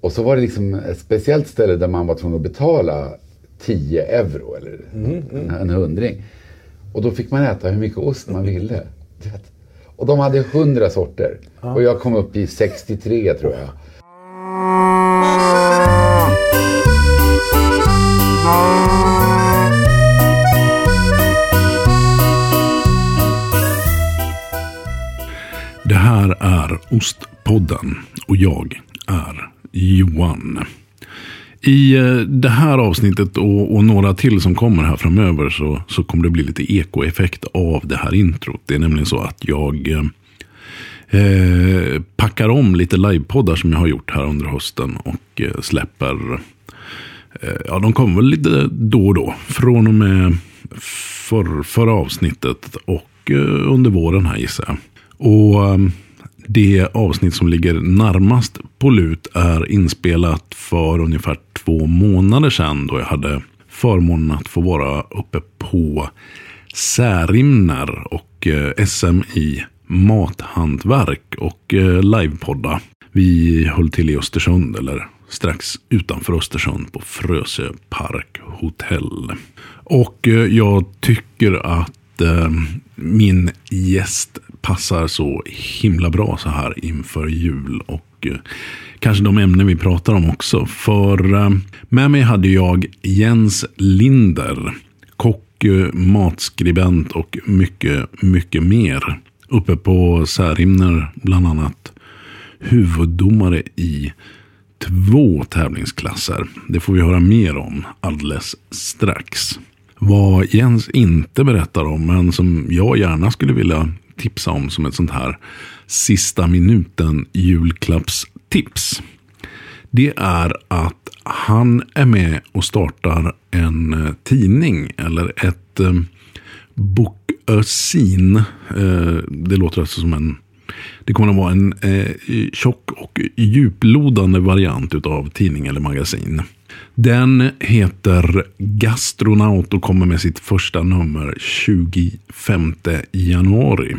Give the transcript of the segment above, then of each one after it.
Och så var det liksom ett speciellt ställe där man var tvungen att betala 10 euro eller En, en hundring. Och då fick man äta hur mycket ost man ville. Och de hade 100 sorter. Och jag kom upp i 63 tror jag. Det här är Ostpodden och jag är Johan. I eh, det här avsnittet och, och några till som kommer här framöver så, så kommer det bli lite ekoeffekt av det här introt. Det är nämligen så att jag eh, eh, packar om lite livepoddar som jag har gjort här under hösten och eh, släpper eh, Ja, de kommer väl lite då och då. Från och med för, förra avsnittet och eh, under våren här gissar jag. Och eh, det avsnitt som ligger närmast på lut är inspelat för ungefär två månader sedan. Då jag hade förmånen att få vara uppe på Särimner och eh, SM i mathantverk och eh, livepodda. Vi höll till i Östersund, eller strax utanför Östersund på Frösö Park Hotell. Och eh, jag tycker att min gäst passar så himla bra så här inför jul. Och eh, kanske de ämnen vi pratar om också. För eh, med mig hade jag Jens Linder. Kock, eh, matskribent och mycket, mycket mer. Uppe på Särimner bland annat. Huvuddomare i två tävlingsklasser. Det får vi höra mer om alldeles strax. Vad Jens inte berättar om, men som jag gärna skulle vilja tipsa om som ett sånt här sista minuten julklappstips. Det är att han är med och startar en eh, tidning eller ett eh, bokösin. Eh, det låter alltså som en det kommer att vara en eh, tjock och djuplodande variant av tidning eller magasin. Den heter Gastronaut och kommer med sitt första nummer 25 januari.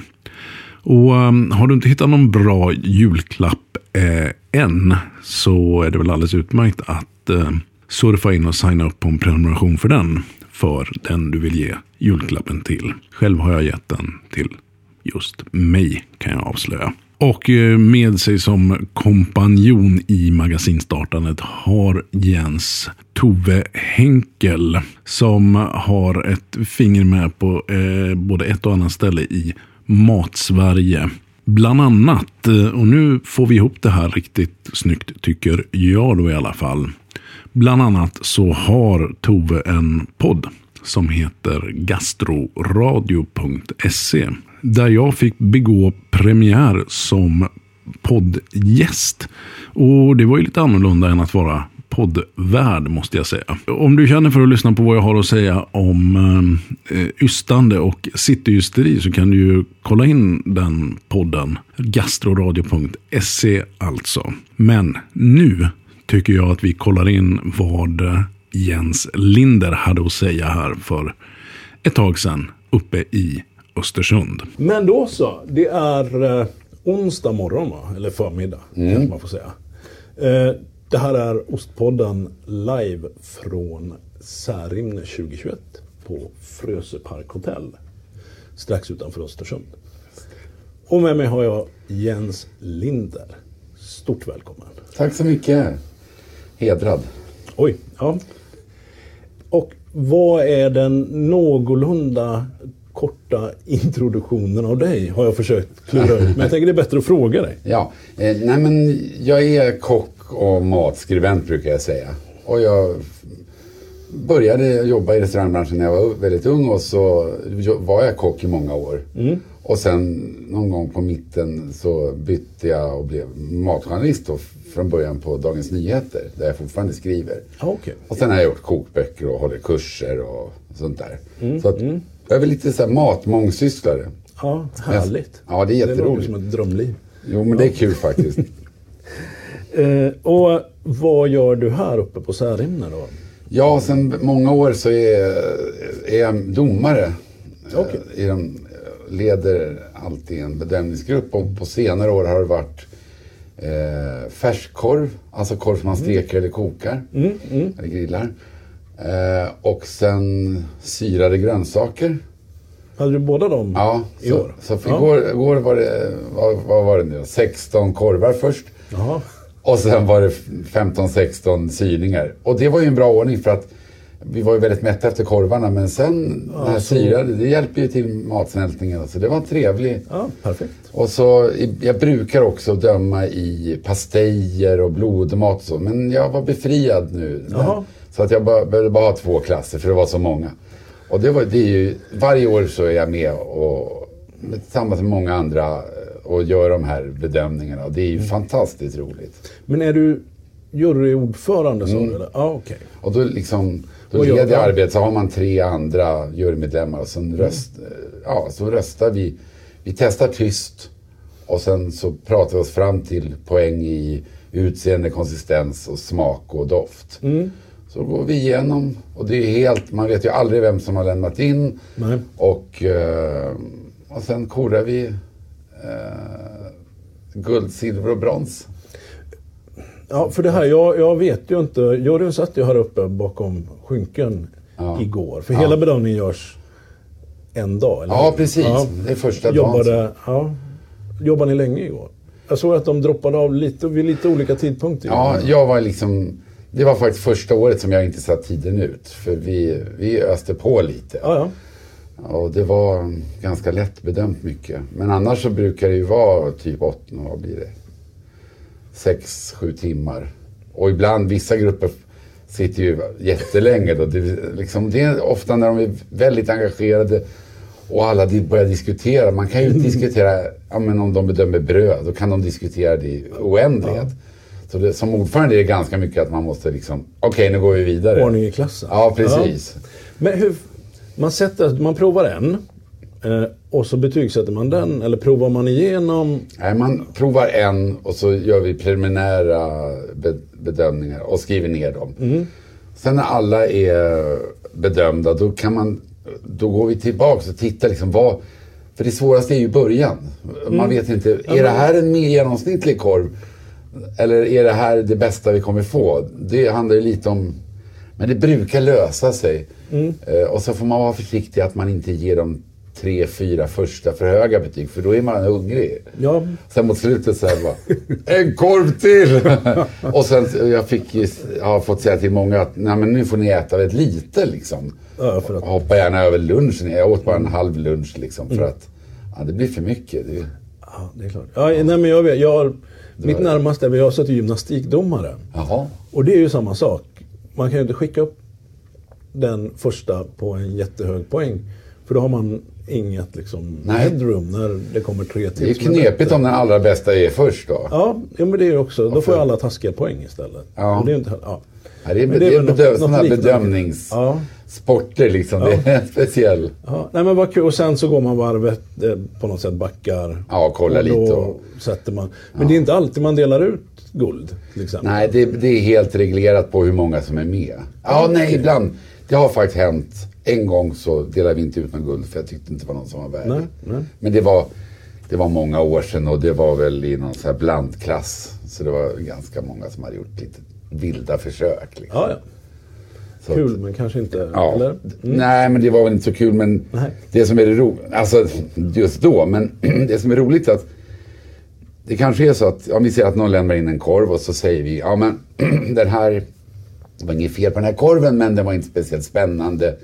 Och um, har du inte hittat någon bra julklapp eh, än så är det väl alldeles utmärkt att eh, surfa in och signa upp på en prenumeration för den. För den du vill ge julklappen till. Själv har jag gett den till just mig kan jag avslöja. Och eh, med sig som kompanjon i magasinstartandet har Jens Tove Henkel. Som har ett finger med på eh, både ett och annat ställe i Matsverige. Bland annat, eh, och nu får vi ihop det här riktigt snyggt tycker jag då i alla fall. Bland annat så har Tove en podd som heter gastroradio.se. Där jag fick begå premiär som poddgäst. Och det var ju lite annorlunda än att vara poddvärd måste jag säga. Om du känner för att lyssna på vad jag har att säga om eh, eh ystande och cityhysteri så kan du ju kolla in den podden. Gastroradio.se alltså. Men nu tycker jag att vi kollar in vad eh, Jens Linder hade att säga här för ett tag sedan uppe i Östersund. Men då så. Det är eh, onsdag morgon va? Eller förmiddag kanske man får säga. Eh, det här är Ostpodden live från Särimner 2021 på Frösö Park Hotel. Strax utanför Östersund. Och med mig har jag Jens Linder. Stort välkommen. Tack så mycket. Hedrad. Oj, ja. Och vad är den någorlunda korta introduktionen av dig? Har jag försökt klura ut. Men jag tänker det är bättre att fråga dig. Ja, eh, nej men jag är kock och matskribent brukar jag säga. Och jag började jobba i restaurangbranschen när jag var väldigt ung och så var jag kock i många år. Och sen någon gång på mitten så bytte jag och blev matjournalist då, från början på Dagens Nyheter där jag fortfarande skriver. Ja, okej. Och sen har jag gjort kokböcker och håller kurser och sånt där. Så att, jag är väl lite så här matmångsysslare. Ja, härligt. Ja, det är Det låter jätteroligt. som ett drömliv. Jo, men det är kul faktiskt. Eh, och vad gör du här uppe på Särimner då? Ja, sen många år så är, är jag domare. Eh, I de, leder alltid en bedömningsgrupp och på senare år har det varit Eh, färskkorv, alltså korv som man steker eller kokar. Eller grillar. Eh, och sen syrade grönsaker. Hade du båda dem Ja, i så, år? så för Ja. igår, igår var det, vad, vad var det nu då? 16 korvar först. Jaha. Och sen var det 15-16 syrningar. Och det var ju en bra ordning för att vi var ju väldigt mätta efter korvarna. Men sen det här så- syrade, det hjälper ju till matsmältningen. Så det var trevligt. Ja, perfekt. Och så, jag brukar också döma i pastejer och blodmat och så. Men jag var befriad nu. Jaha. Så att jag bara, behövde bara ha två klasser för det var så många. Och det var, det är ju, varje år så är jag med och tillsammans med många andra eh, och gör de här bedömningarna. Och det är Mm. ju fantastiskt roligt. Men är du juryordförande sa du? eller? Ja, okej. Och då liksom, då leder jag ja. arbetet så har man tre andra jurymedlemmar och sen röst, ja, så röstar vi. Vi testar tyst och sen så pratar vi oss fram till poäng i utseende, konsistens och smak och doft. Mm. Så går vi igenom och det är helt, man vet ju aldrig vem som har lämnat in. Nej. Och, eh, och sen korar vi eh, guld, silver och brons. Ja, för det här, jag, jag vet ju inte. Juryn satt ju här uppe bakom skynken Ja. igår. För hela bedömningen görs en dag, eller Ja, precis. Det är första dagen. jobbade, ja, Jobbade ni länge igår? Jag såg att de droppade av lite, vid lite olika tidpunkter. Ja, jag var liksom... Det var faktiskt första året som jag inte satt tiden ut. För vi, vi öste på lite. ja, ja. Och det var ganska lättbedömt mycket. Men annars så brukar det ju vara typ åtta, vad blir det? Sex, sju timmar. Och ibland, vissa grupper sitter ju jättelänge då. Det, är liksom, det är ofta när de är väldigt engagerade och alla börjar diskutera. Man kan ju diskutera, ja, men om de bedömer bröd, då kan de diskutera det i oändlighet. Så det, som ordförande är det ganska mycket att man måste liksom, okej nu går vi vidare. Ordning i klassen. Ja, precis. Men hur, man, sätter, man provar en eh, och så betygsätter man den. Eller provar man igenom? Nej, man provar en och så gör vi preliminära be- bedömningar och skriver ner dem. Sen när alla är bedömda, då kan man, då går vi tillbaka och tittar liksom vad, för det svåraste är ju början. Man vet inte, är det här en mer genomsnittlig korv? Eller är det här det bästa vi kommer få? Det handlar ju lite om, men det brukar lösa sig. Eh, och så får man vara försiktig att man inte ger de tre, fyra första för höga betyg, för då är man hungrig. Ja, Sen mot slutet så här bara, en korv till! och sen, jag fick ju, jag har fått säga till många att, nej men nu får ni äta väldigt lite liksom. Ja, för att- Hoppa gärna över lunchen, jag åt bara en halv lunch liksom för att, ja det blir för mycket. Det, ja det är klart. Ja, nej, men jag vet, jag har, mitt närmaste, jag har suttit gymnastikdomare. jaha. Och det är ju samma sak. Man kan ju inte skicka upp den första på en jättehög poäng. För då har man inget liksom, Nej. headroom när det kommer tre till. Det är knepigt om den allra bästa är först då. Ja, ja, men det är också. Då får ju alla taskiga poäng istället. Ja. Och det är inte, ja. Ja, det är, Men det är, bedö- sådana bedömningssporter Ja. liksom. Det är speciell. Ja, nej men vad kul. Och sen så går man varvet eh, på något sätt, backar. Ja, kollar och lite och- sätter man. Men det är inte alltid man delar ut guld till exempel. Nej, det, det är helt reglerat på hur många som är med. Ja, nej, ibland. Det har faktiskt hänt. En gång så delade vi inte ut någon guld för jag tyckte inte det var någon som var. Nej, nej. Men det var, det var många år sedan och det var väl i någon sån här blandklass. Så det var ganska många som hade gjort lite vilda försök. Liksom. Ja, ja. Så Kul, men kanske inte. Ja. Eller? Nej, men det var väl inte så kul. Men Nej. det som är det ro- alltså just då, men det som är roligt är att det kanske är så att om vi ser att någon lämnar in en korv och så säger vi, ja men den här, det var inget fel på den här korven men den var inte speciellt spännande.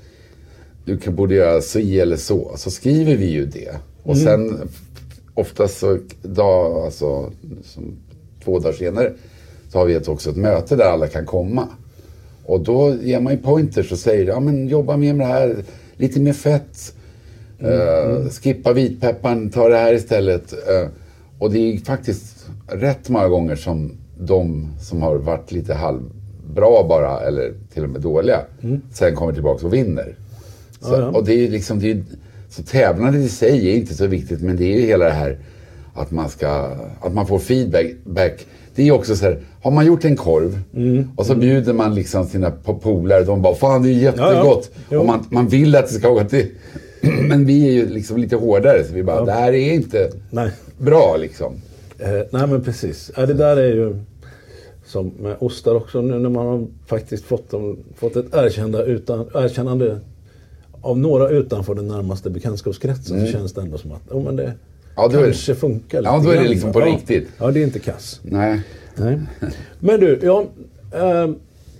Du kan- borde göra si eller så. Så skriver vi ju det. Och sen oftast så, dag, alltså, två dagar senare, så har vi ett, också ett möte där alla kan komma. Och då ger man ju pointers och säger, ja men jobba mer med det här, lite mer fett. Eh, skippa vitpepparn, ta det här istället. Eh, och det är faktiskt rätt många gånger som de som har varit lite halvbra bara, eller till och med dåliga, sen kommer tillbaka och vinner. Så, Ja, ja. Och det är liksom, det är, så tävlandet i sig är inte så viktigt, men det är ju hela det här att man ska, att man får feedback. back. Det är också så här, har man gjort en korv och så bjuder man liksom sina po- polare, de bara, fan det är jättegott. Jo. Och man, man vill att det ska gå till, men vi är ju liksom lite hårdare så vi bara, det här är inte Nej. bra liksom. Eh, nej men precis. Ja, det där är ju som med ostar också nu när man har faktiskt fått, dem, fått ett erkända utan, erkännande av några utanför den närmaste bekantskapskretsen så känns det ändå som att oh, men det Mm. Ja, då är kanske funkar lite Ja, då är det liksom på ja. riktigt. Ja, det är inte kass. Nej. Nej. Men du, ja, eh,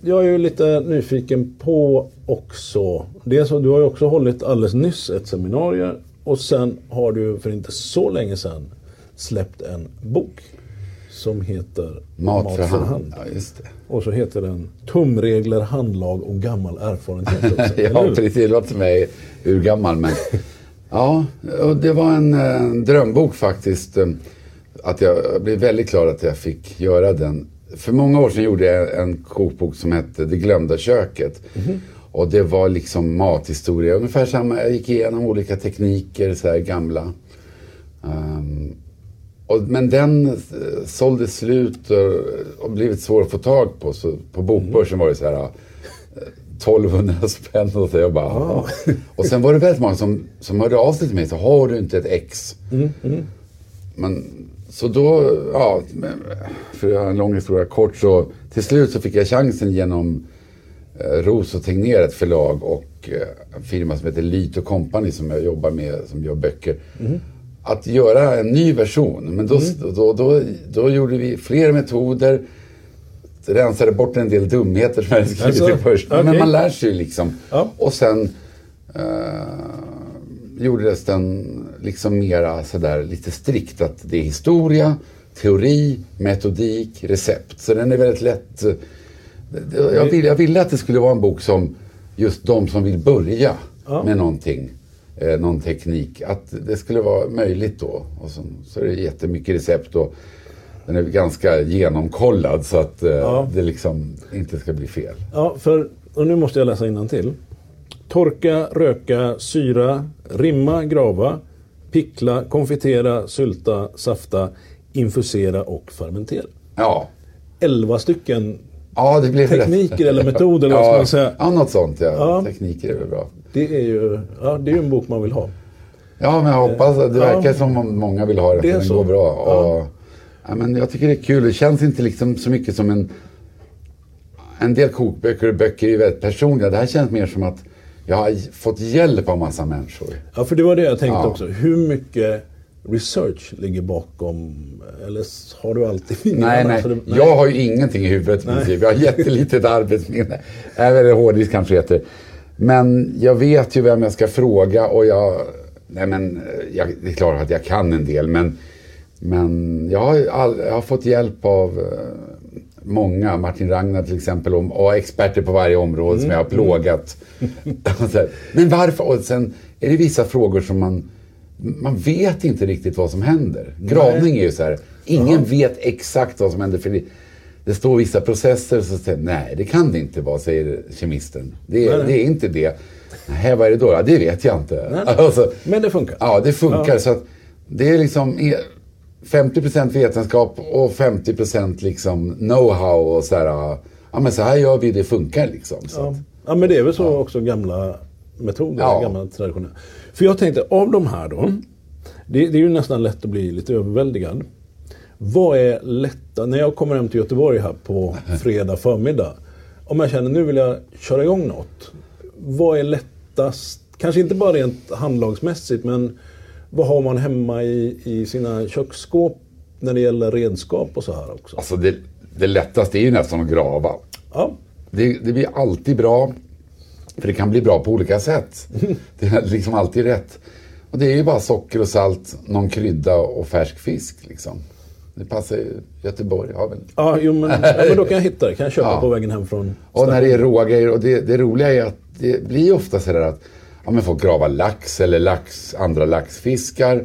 jag är ju lite nyfiken på också. Dels du har ju också hållit alldeles nyss ett seminarium och sen har du för inte så länge sedan släppt en bok som heter Mat för hand. Ja. Och så heter den Tumregler, handlag och gammal erfarenhet. Också, Ja, precis. Det låter för mig urgammal. Men ja, och det var en, eh, drömbok faktiskt. eh, Att jag blev väldigt glad att jag fick göra den. För många år sedan gjorde jag en kokbok som hette Det glömda köket. Och det var liksom mathistoria. Ungefär samma. Jag gick igenom olika tekniker, så här gamla. Ehm, och, men den eh, sålde slut och, och blivit svår att få tag på. Så på bokbörsen var det så här eh, 1200 spänn och så jag bara, "Jaha." Och sen var det väldigt många som, som hörde av sig till mig. Så har du inte ett ex? Men, så då, ja, för att göra en lång historia kort så till slut så fick jag chansen genom eh, Ros och Tegnér, ett förlag och eh, en firma som heter Lyt Company som jag jobbar med, som gör böcker. Att göra en ny version. Men då, då, då, då gjorde vi fler metoder. Rensade bort en del dumheter som jag hade skrivit Alltså, i först. Men man lär sig liksom. Ja. Och sen eh, gjordes den liksom mera sådär lite strikt att det är historia, teori, metodik, recept. Så den är väldigt lätt. eh, Jag ville, jag ville att det skulle vara en bok som just de som vill börja Ja. med någonting, eh, någon teknik, att det skulle vara möjligt då. Och så, så är det jättemycket recept och den är ganska genomkollad så att eh, Ja. det liksom inte ska bli fel. Ja, för, och nu måste jag läsa till. Torka, röka, syra, rimma, grava, pickla, konfitera, sylta, safta, infusera och fermentera. Ja, Elva stycken. Ja det blev Tekniker rätt. eller metoder, eller vad ska ja, man säga? Ja, något sånt ja. Ja. Tekniker är väl bra. Det är ju ja, det är en bok man vill ha. Ja, men jag hoppas att det Ja. verkar som om många vill ha det. Det för den så. går bra. Ja. Och, ja, men jag tycker det är kul. Det känns inte liksom så mycket som en... En del kokböcker och böcker är väldigt personliga. Det här känns mer som att jag har fått hjälp av massa människor. Ja, för det var det jag tänkte Ja. också. Hur mycket research ligger bakom? Eller har du alltid fingrarna? Nej, nej. Så det- Jag har ju ingenting i huvudet i princip. Jag har jättelitet arbetsminne. Eller hårddisk kanske heter. Men jag vet ju vem jag ska fråga och jag... Nej men, jag, det är klart att jag kan en del men... Men jag har, all, jag har fått hjälp av eh, många. Martin Ragnar till exempel och, och experter på varje område som jag har plågat. Så här, men varför? Och sen är det vissa frågor som man... Man vet inte riktigt vad som händer. Gravning är ju så här. Ingen vet exakt vad som händer. För det, står vissa processer och så säger nej det kan det inte vara, säger kemisten. Det är, Nej, nej. det är inte det. Nej, vad är det då? Ja, det vet jag inte. Alltså, Men det funkar. Ja, det funkar. Ja. Så att det är liksom e- 50% vetenskap och 50% liksom know-how och så här. Ja, men så här gör vi, det funkar liksom. Ja. ja, men det är väl så också gamla metoder, Ja. gamla traditioner. För jag tänkte, av de här då. Det, det är ju nästan lätt att bli lite överväldigad. Vad är lätta, när jag kommer hem till Göteborg här på fredag förmiddag. Om jag känner nu vill jag köra igång något. Vad är lättast, kanske inte bara rent handlagsmässigt, men vad har man hemma i, i sina köksskåp när det gäller redskap och så här också? alltså det, det lättaste är ju nästan att grava. Ja, Det, det blir alltid bra. För det kan bli bra på olika sätt. Det är liksom alltid rätt. Och det är ju bara socker och salt, någon krydda och färsk fisk. Liksom. Det passar ju Göteborg. Ja, väl. ja, jo, men, ja men då kan jag hitta det. Kan jag köpa Ja. på vägen hem från Och när det är råa grejer. Och det, det roliga är att det blir ofta sådär att ja, men folk gravar lax eller lax, andra laxfiskar.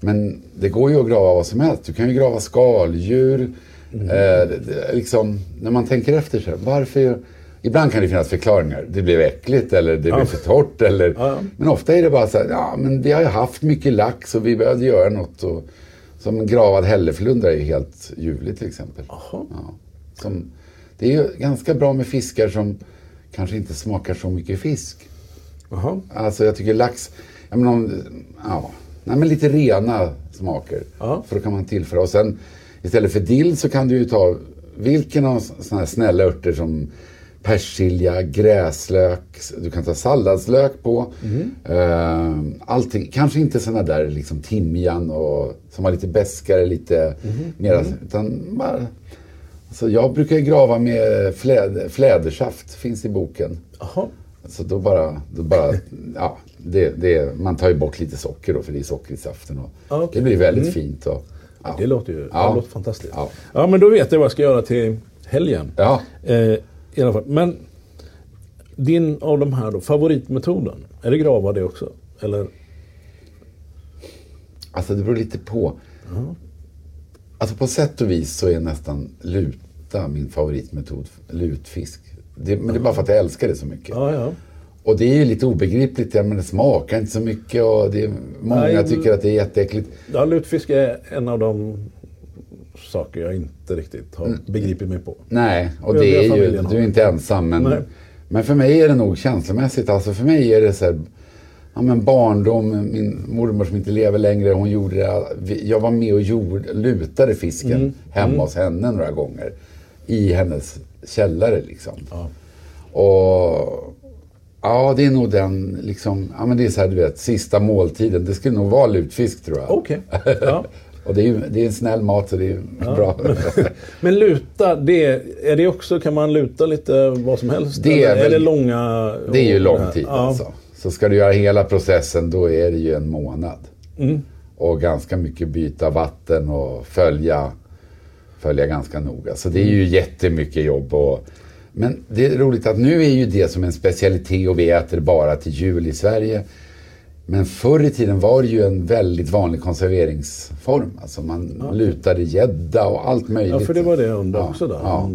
Men det går ju att grava vad som helst. Du kan ju grava skaldjur. Eh, det, det, liksom, när man tänker efter så här, varför... Ibland kan det finnas förklaringar. Det blev äckligt eller det blev för torrt. Eller, Ja, ja. Men ofta är det bara så här, ja men vi har ju haft mycket lax och vi behövde göra något. Och, som en gravad hälleflundra är helt ljuvlig till exempel. Ja. Som, det är ju ganska bra med fiskar som kanske inte smakar så mycket fisk. Jaha. Alltså jag tycker lax, jag menar om, ja, nej, men lite rena smaker. Ja. För då kan man tillföra. Och sen istället för dill så kan du ju ta vilken av sådana här snälla örter som persilja, gräslök, du kan ta salladslök på. Eh, allting, kanske inte sådana där liksom timjan och som har lite beskare, lite mera, utan bara så jag brukar grava med fläd, flädersaft, finns i boken. Jaha. Så då bara, då bara ja, det, det, man tar ju bort lite socker då för det är socker i saften. Och Ja, okej. Det blir väldigt fint. Och, ja. Det låter ju Ja. det låter fantastiskt. Ja. Ja. men då vet jag vad jag ska göra till helgen. Ja. Eh, I alla fall. Men din av de här då, favoritmetoden, är det grava det också? Eller? Alltså det beror lite på. Alltså på sätt och vis så är nästan luta min favoritmetod. Lutfisk. Det, men det är bara för att jag älskar det så mycket. Ja, ja. Och det är ju lite obegripligt. Ja, men det smakar inte så mycket och det är, många Nej, tycker att det är jätteäckligt. ja lutfisk är en av de saker jag inte riktigt har begripit mig på. Nej, och det är ju, du är inte ensam. Men, Nej. men för mig är det nog känslomässigt. Alltså för mig är det så här, ja men barndom, min mormor som inte lever längre, hon gjorde det. Jag var med och gjorde, lutade fisken Mm. hemma hos henne några gånger. I hennes källare liksom. Ja. Och ja, det är nog den liksom, ja men det är så här du vet, sista måltiden. Det skulle nog vara lutfisk tror jag. Okej. Ja. Och det är ju det är en snäll mat så det är bra. Men luta, det, är det också, kan man luta lite vad som helst? Det är Eller är väl- det långa... Det är ju lång tid ja. alltså. Så ska du göra hela processen då är det ju en månad. Mm. Och ganska mycket byta vatten och följa, följa ganska noga. Så det är Mm. ju jättemycket jobb. Och, men det är roligt att nu är ju det som en specialitet och vi äter bara till jul i Sverige. Men förr i tiden var det ju en väldigt vanlig konserveringsform. Alltså man lutade gädda och allt möjligt. Ja, för det var det undrade Ja, också där. ja.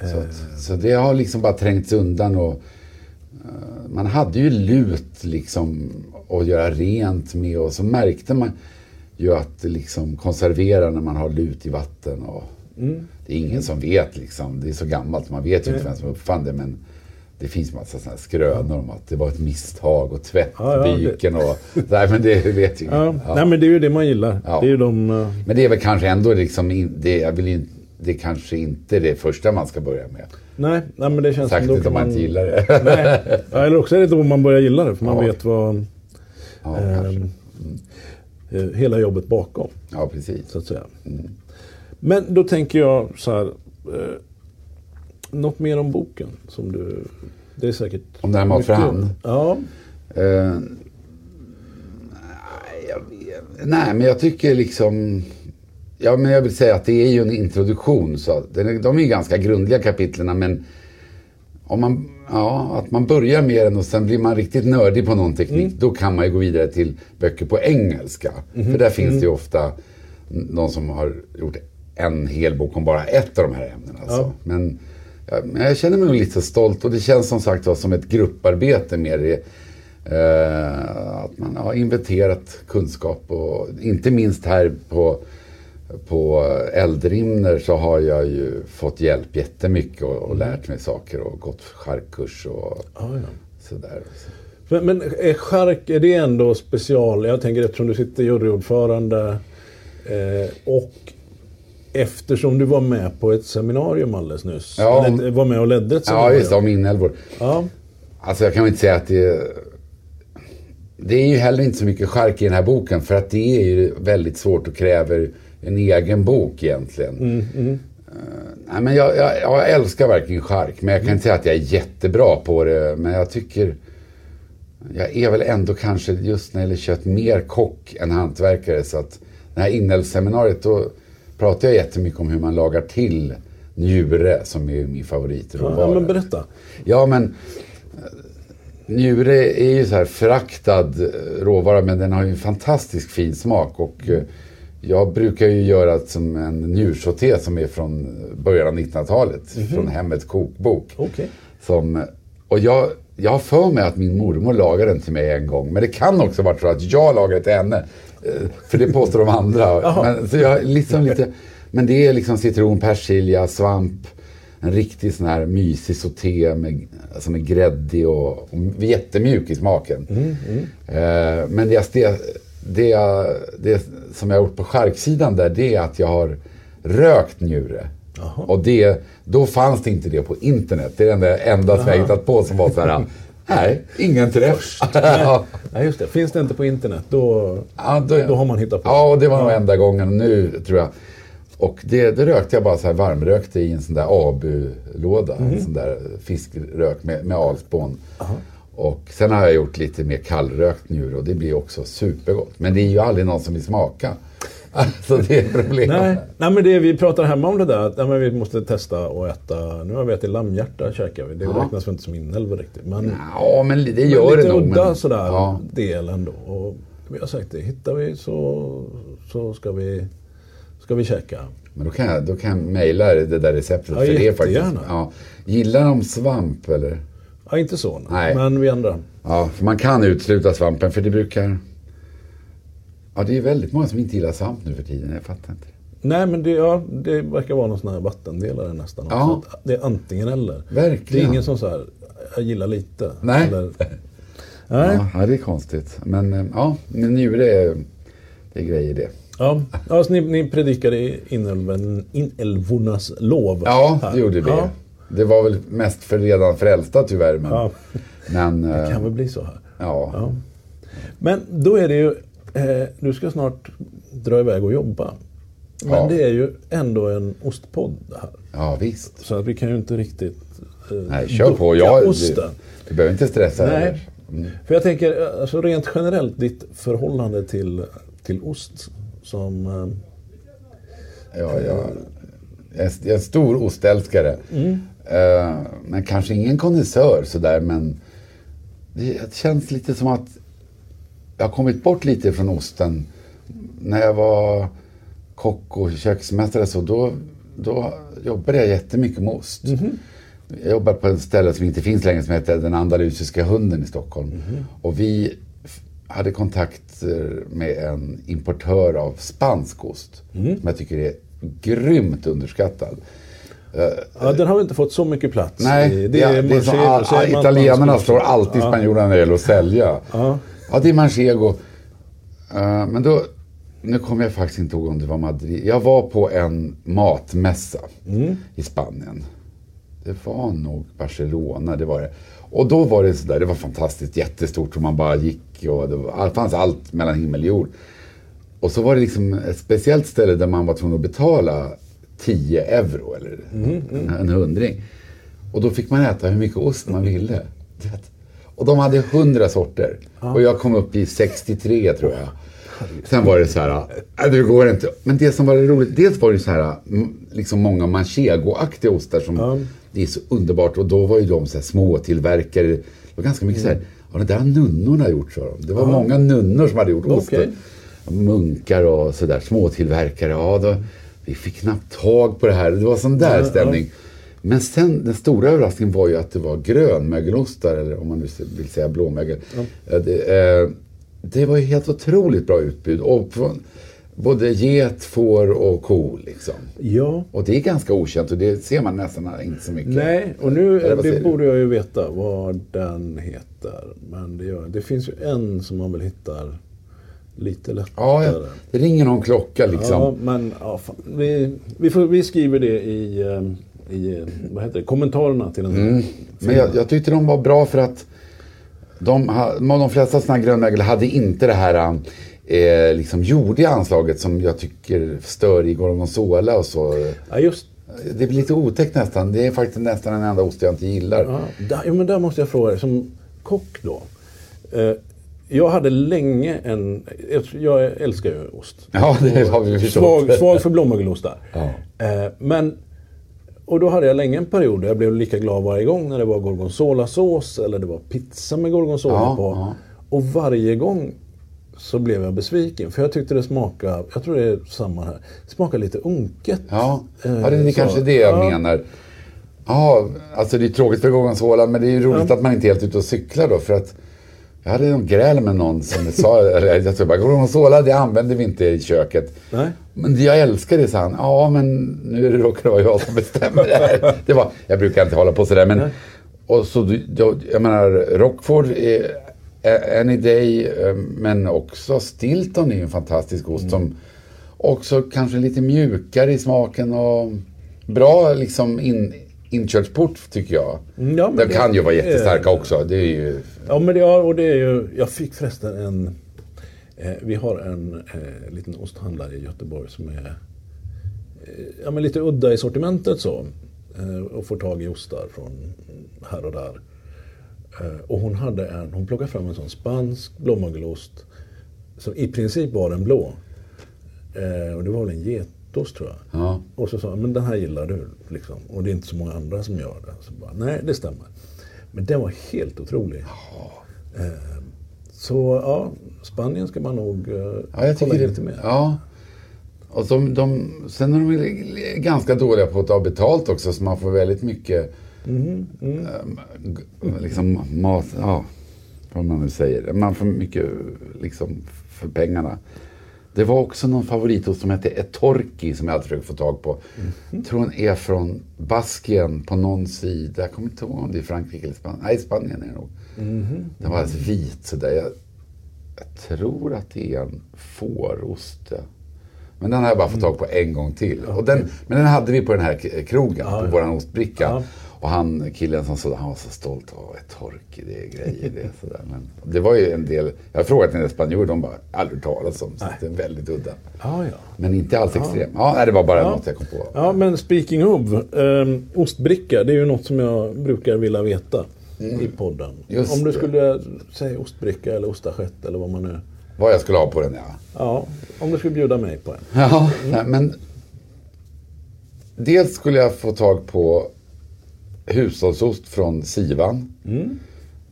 Men, Så, att, så det har liksom bara trängts undan och eh, man hade ju lut liksom att göra rent med och så märkte man ju att liksom konserverar när man har lut i vatten. Och Det är ingen som vet liksom, det är så gammalt, man vet ju inte vem som uppfann det men det finns massa sådana skrönor om att det var ett misstag och tvättbyken och nej men det vet ju ja. Ja. Nej, men det är ju det man gillar. Ja. Det är ju de... eh, Men det är väl kanske ändå liksom, in- det, jag vill in, det är kanske inte det första man ska börja med. Nej, nej, men det känns som Särskilt om man inte gillar det. Nej. Ja, eller också är det då man börjar gilla det, för man Ja. vet vad... Ja, ehm, eh, hela jobbet bakom, ja precis. så att säga. Men då tänker jag så här. Eh, något mer om boken som du... Det är säkert... Om det här mycket- hand? Ja. Eh, nej, men jag tycker liksom... Ja, men jag vill säga att det är ju en introduktion. Så de är ju ganska grundliga kapitlerna, men om man, ja, att man börjar med den och sen blir man riktigt nördig på någon teknik, då kan man ju gå vidare till böcker på engelska. För där finns det ju ofta någon som har gjort en hel bok om bara ett av de här ämnena. Alltså. Ja, men jag känner mig nog lite stolt och det känns som sagt var som ett grupparbete med det. Eh, att man har inventerat kunskap och inte minst här på, på Eldrimner så har jag ju fått hjälp jättemycket och, och lärt mig saker och gått charkkurs och Ja, ja. sådär. Men, men är chark, är det ändå special? Jag tänker eftersom du sitter juryordförande eh, och eftersom du var med på ett seminarium alldeles nyss. Ja. Eller, var med och ledde ett Ja, seminarium. just det, om inälvor. Ja. Alltså jag kan väl inte säga att det... Det är ju heller inte så mycket chark i den här boken för att det är ju väldigt svårt och kräver en egen bok egentligen. Eh, nej, men jag, jag, jag älskar verkligen chark men jag kan inte säga att jag är jättebra på det. Men jag tycker... Jag är väl ändå kanske just när det gäller kött mer kock än hantverkare. Så att det här inälvsseminariet då pratar jag jättemycket om hur man lagar till njure som är min favoritråvara. ja, men berätta. Ja, men eh, njure är ju så här föraktad eh, råvara, men den har ju en fantastiskt fin smak. Och eh, jag brukar ju göra som en njursauté som är från början av 1900-talet, från Hemmets kokbok. Okej. Som, och jag, jag har för mig att min mormor lagade den till mig en gång. Men det kan också vara så att jag lagade till henne. Eh, För det påstår de andra. men, så jag, liksom lite, men det är liksom citron, persilja, svamp. En riktig sån här mysig sauté med, som är gräddig och, och jättemjuk i smaken. Eh, men det, det, det, jag, det som jag har gjort på charksidan där, det är att jag har rökt njure. Och det, då fanns det inte det på internet. Det är enda, enda som jag hittat på som var så här, nej, ingen träff. Ja, just det. Finns det inte på internet, då, Ja, då har man hittat på. Ja, det var nog enda gången nu tror jag. Och det, det rökte jag bara så här varmrökte i en sån där ABU-låda. Mhm. En sån där fiskrök med, med alspån. Och sen har jag gjort lite mer kallrökt njure och det blir också supergott. Men det är ju aldrig någon som vill smaka. Alltså det är problemet. Nej, nej, men det, vi pratar hemma om det där. Att, ja, men vi måste testa och äta. Nu har vi ätit lammhjärta käkar vi. Det Ja. räknas väl inte som inälvor riktigt. Men, Ja, men det men gör lite det nog. udda Men, sådär ja. del ändå. Och vi har sagt det. Hittar vi så, så ska vi, ska vi käka. men då kan jag, då kan jag mejla det där receptet. Ja, för det är faktiskt, ja. Gillar de svamp eller? Ja, inte så. nej. Nej. Men vi andra. Ja, för man kan utesluta svampen för det brukar... Ja, det är väldigt många som inte gillar svamp nu för tiden. Jag fattar inte. Nej, men det, ja, det verkar vara någon sån här vattendelare nästan. Ja. Det är antingen eller. Verkligen. Det är ingen som så här, jag gillar lite. Nej. Eller, nej. Ja, det är konstigt. Men eh, ja, men njure är, det är grejer det. Ja, alltså, ni, ni predikade inälven, inälvornas lov. Ja, här. det gjorde vi. Ja, Det var väl mest för redan frälsta tyvärr. Men, Ja. men det eh, kan väl bli så här. ja. Ja. Men då är det ju, eh, du ska snart dra iväg och jobba. Men Ja. det är ju ändå en ostpodd det här. ja, visst. Så att vi kan ju inte riktigt eh, Nej, kör på. Jag, osten. du, du behöver inte stressa. Nej. Mm. För jag tänker, alltså rent generellt, ditt förhållande till, till ost som... Eh, Ja, jag, jag, är, jag är en stor ostälskare. Eh, men kanske ingen konnässör sådär. Men det känns lite som att jag har kommit bort lite från osten. När jag var kock och köksmästare så då, då jobbade jag jättemycket med ost. Jag jobbade på ett ställe som inte finns längre som heter Den Andalusiska hunden i Stockholm. Och vi hade kontakt eh, med en importör av spansk ost. Som jag tycker är grymt underskattad. ja, den har inte fått så mycket plats. Nej, i- det, är, det är som, manchego, all, säger man italienarna slår alltid spanjorerna när det gäller att sälja. Ja. Ja, det är manchego. Eh, men då, nu kommer jag faktiskt inte ihåg om det var Madrid. Jag var på en matmässa Mm. i Spanien. Det var nog Barcelona, det var det. Och då var det sådär, det var fantastiskt jättestort och man bara gick och det, var, fanns allt mellan himmel och jord. Och så var det liksom ett speciellt ställe där man var tvungen att betala 10 euro eller en, en hundring. Och då fick man äta hur mycket ost man ville. Och de hade 100 sorter. Och jag kom upp i 63 tror jag. Sen var det så här, äh, det går inte. Men det som var roligt, dels var det så här, liksom många manchego-aktiga ostar som det är så underbart. Och då var ju de så här småtillverkare. Det var ganska mycket så här, ja det där har nunnorna gjort sa de. Det var många nunnor som hade gjort osten Okej. munkar och sådär, småtillverkare. Ja, då, vi fick knappt tag på det här. Det var sån där stämning. Men sen, den stora överraskningen var ju att det var grönmögelostar, eller om man nu vill säga blåmögel. Eh, Det, eh, det var ju helt otroligt bra utbud. Och från både get, får och ko liksom. Ja. Och det är ganska okänt och det ser man nästan inte så mycket. Nej, och nu det du? borde jag ju veta vad den heter. Men det, gör, det finns ju en som man väl hittar lite lättare. Ja, ja, det ringer någon klocka liksom. Ja, men ja. Vi, vi, får, vi skriver det i, eh, i vad heter det, kommentarerna till den här Mm. Men jag, jag tyckte de var bra för att de, de flesta sådana här grönmögel hade inte det här eh, liksom jordiga anslaget som jag tycker stör i gorgonzola och så. Ja, just Det blir lite otäckt nästan. Det är faktiskt nästan den enda ost jag inte gillar. ja, där, ja, men där måste jag fråga dig, som kock då. Eh, jag hade länge en... Jag älskar ju ost. Ja, det har vi förstått. Svag, svag för blåmögelostar. Ja. Eh, men, och då hade jag länge en period där jag blev lika glad varje gång när det var gorgonzolasås eller det var pizza med gorgonzola Ja, på. ja. Och varje gång så blev jag besviken. För jag tyckte det smakade, jag tror det är samma här, smakade lite unket. Ja, Eh, ja det är så. kanske det jag Ja. menar. Ja, alltså det är tråkigt för gorgonzola men det är ju roligt att man inte är helt ute och cyklar då för att jag hade någon gräl med någon som sa, eller jag tror bara gorgonzola det använder vi inte i köket. Nej. Men jag älskar det, sa han. Ja, men nu råkar det vara jag som bestämmer det här. Det var, jag brukar inte hålla på sådär men, och så, jag, jag menar, Rockford är, Any Day, eh, men också Stilton är ju en fantastisk ost som också kanske lite mjukare i smaken och bra liksom in, inkörsport tycker jag. Mm, ja, De det- kan ju vara jättestarka också. Det är ju... Ja, men det, ja, och det är ju, jag fick förresten en... Eh, vi har en eh, liten osthandlare i Göteborg som är eh, ja, men lite udda i sortimentet så. Eh, och får tag i ostar från här och där. Eh, och hon hade en, hon plockade fram en sån spansk blåmögelost. Som i princip var en blå. Eh, och det var väl en getost tror jag. Ja. Och så sa han, men den här gillar du. Liksom. Och det är inte så många andra som gör det. Så bara, Nej, det stämmer. Men den var helt otrolig. Eh, så ja, Spanien ska man nog eh, Ja, jag kolla in lite mer. Ja. Och de, de, sen är de ganska dåliga på att ta betalt också, så man får väldigt mycket Mhm, mm. ehm, g- liksom mat, ja, vad man nu säger. Man får mycket liksom för pengarna. Det var också någon favoritost som hette Etorki som jag alltid försöker få tag på. Jag tror den är från Baskien på någon sida. Jag kommer inte ihåg om det är Frankrike eller Spanien. Nej, Spanien är det nog. Mhm. Den var alldeles vit sådär. Jag, jag tror att det är en fårost. Men den har jag bara fått tag på en gång till. Och den, men den hade vi på den här krogen, Ja, på ja. våran ostbricka. Ja. Och han, killen som sådär, han var så stolt. Åh, ett tork, det är grejer det. Sådär. Men det var ju en del, jag har frågat en del spanjorer, de bara aldrig talas om. Så det är väldigt udda. Ja, ja. Men inte alls extrem. Ja, nej, det var bara Ja. något jag kom på. Ja, men speaking of. Eh, ostbricka, det är ju något som jag brukar vilja veta i podden. Mm. Just Om du skulle säga ostbricka eller ostachett eller vad man nu... Vad jag skulle ha på den, ja. Ja, om du skulle bjuda mig på en. Ja, nej, men dels skulle jag få tag på hushållsost från Sivan. Mm.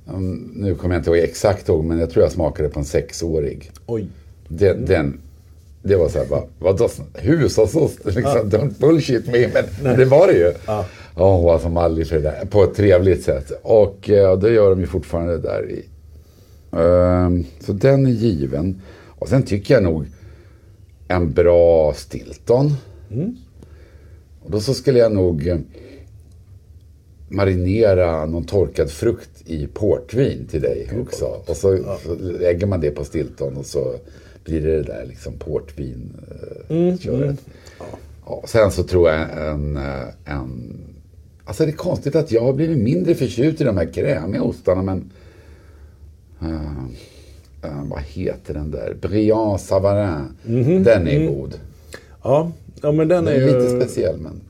Um, nu kommer jag inte ihåg exakt ihåg, men jag tror jag smakade på en sexårig. Oj. Den, den, det var så här, bara, vadå, hushållsost? Liksom, Don't bullshit me, men det var det ju. Ja. Ja, hon var som aldrig för det där, på ett trevligt sätt. Och eh, det gör de ju fortfarande där i. Ehm, så den är given. Och sen tycker jag nog en bra Stilton. Och då så skulle jag nog eh, marinera någon torkad frukt i portvin till dig också. Och så, så lägger man det på Stilton och så blir det det där liksom portvin eh, köret. Ja, sen så tror jag en, eh, en... Alltså det är konstigt att jag har blivit mindre förtjust i de här krämiga ostarna men... eh, eh, vad heter den där? Brillant Savarin. Den är god. Ja, ja men den Den är är ju... lite speciell men...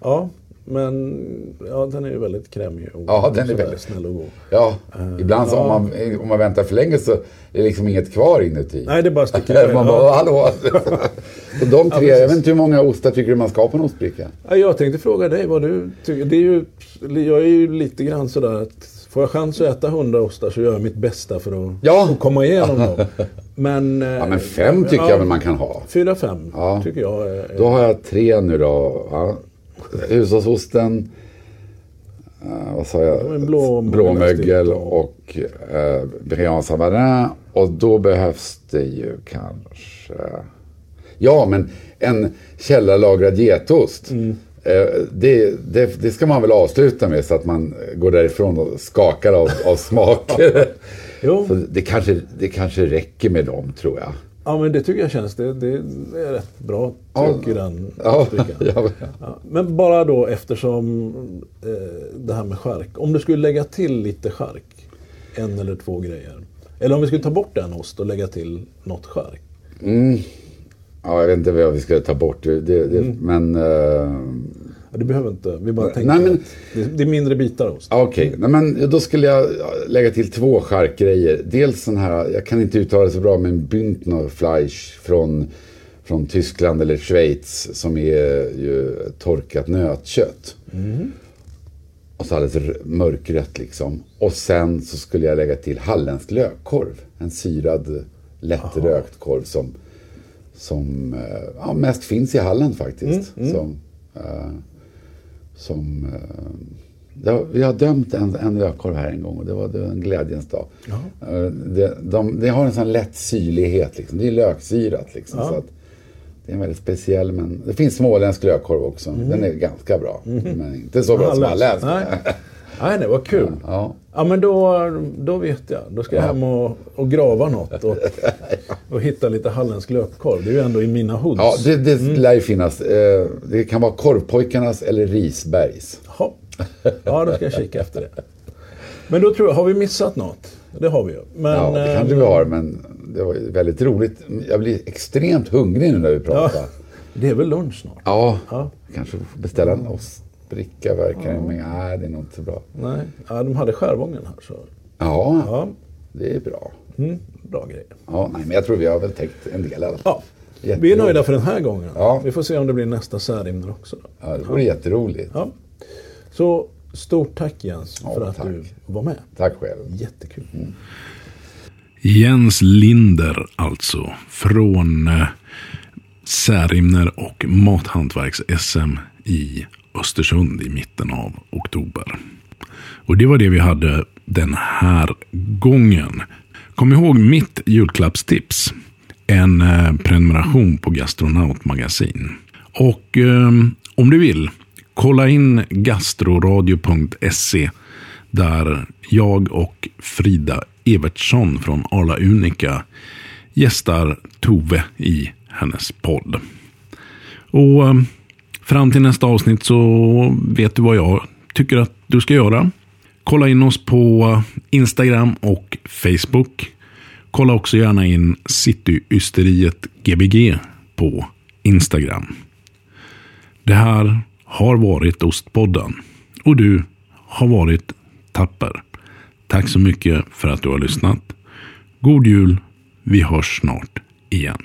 Ja, men ja, den är ju väldigt krämig och Ja, den är väldigt- snäll och god. Ja, ibland så ja. om man, om man väntar för länge så är det liksom inget kvar inuti. Nej, det bara sticker iväg. man Ja. bara, hallå! så de tre, precis. jag vet inte hur många ostar tycker du man ska ha på en ostbricka? Ja, jag tänkte fråga dig vad du tycker. Det är ju, jag är ju lite grann sådär att får jag chans att äta hundra ostar så gör jag mitt bästa för att, Ja. att komma igenom dem. Men, Ja, men fem tycker jag väl man kan ha. Fyra, fem Ja. tycker jag är... Då har jag tre nu då. Hushållsosten, eh, vad sa jag? blå- Blåmögel och uh, Brillant Savarin. Och då behövs det ju kanske... Ja, men en källarlagrad getost. Mm. Eh, det, det, det ska man väl avsluta med så att man går därifrån och skakar av, av smak. Jo. så det, kanske, det kanske räcker med dem, tror jag. Ja, men det tycker jag känns. Det, det är rätt bra Ja. tryck i den Ja, ja, Ja, men bara då eftersom eh, det här med skärk. Om du skulle lägga till lite skärk. En eller två grejer. Eller om vi skulle ta bort en ost och lägga till något skärk. Ja, jag vet inte vad vi ska ta bort. Det, det, Mm. Men... eh, Det behöver inte. Vi bara Nej, tänker men- att det, det är mindre bitar ost. ja, Okej, Nej, men då skulle jag lägga till två charkgrejer. Dels sån här, jag kan inte uttala det så bra, men Bündnerfleisch från, från Tyskland eller Schweiz som är ju torkat nötkött. Och så alldeles mörkrött liksom. Och sen så skulle jag lägga till halländsk lökkorv. En syrad, lättrökt korv som, som eh, ja, mest finns i Halland faktiskt. Som, eh, som, eh, ja, vi har dömt en, en lökkorv här en gång och det var, det var en glädjens dag. Eh, det, de, det har en sån lätt syrlighet, liksom. det är löksyrat. Liksom, så att, det är en väldigt speciell, men det finns småländsk lökkorv också. Den är ganska bra, men inte så bra som Halländsk. Nej. Nej, det var kul. Ja. Ja, men då, då vet jag. Då ska jag hem och, och grava något och, och hitta lite halländsk löpkorv. Det är ju ändå i mina hoods. Ja, det, det lär ju finnas. Eh, Det kan vara Korvpojkarnas eller Risbergs. Jaha. Ja, då ska jag kika efter det. Men då tror jag, har vi missat något? Det har vi ju. Men, Ja, det eh, kanske vi har, men det var väldigt roligt. Jag blir extremt hungrig nu när vi Ja, pratar. det är väl lunch snart? Ja, Ja. kanske beställa en ostbricka verkar det, men nej, det är nog inte så bra. Nej, ja, de hade skärvången här. Så. Ja, Ja, det är bra. mm, bra grejer. Ja, nej, men jag tror vi har väl täckt en del i alla fall. Ja, vi är nöjda för den här gången. Ja. Vi får se om det blir nästa Särimner också. Då. Ja, det vore jätteroligt. Ja. Så stort tack Jens Ja, för att tack. du var med. Tack själv. Jättekul. Jens Linder alltså. Från eh, Särimner och Mathantverks-SM i Östersund i mitten av oktober. Och det var det vi hade den här gången. Kom ihåg mitt julklappstips. En eh, prenumeration på Gastronautmagasin. Och eh, om du vill, kolla in gastroradio.se där jag och Frida Evertsson från Arla Unica gästar Tove i hennes podd. Och ehm, fram till nästa avsnitt så vet du vad jag tycker att du ska göra. Kolla in oss på Instagram och Facebook. Kolla också gärna in Cityysteriet Gbg på Instagram. Det här har varit Ostpodden och du har varit tapper. Tack så mycket för att du har lyssnat. God jul. Vi hörs snart igen.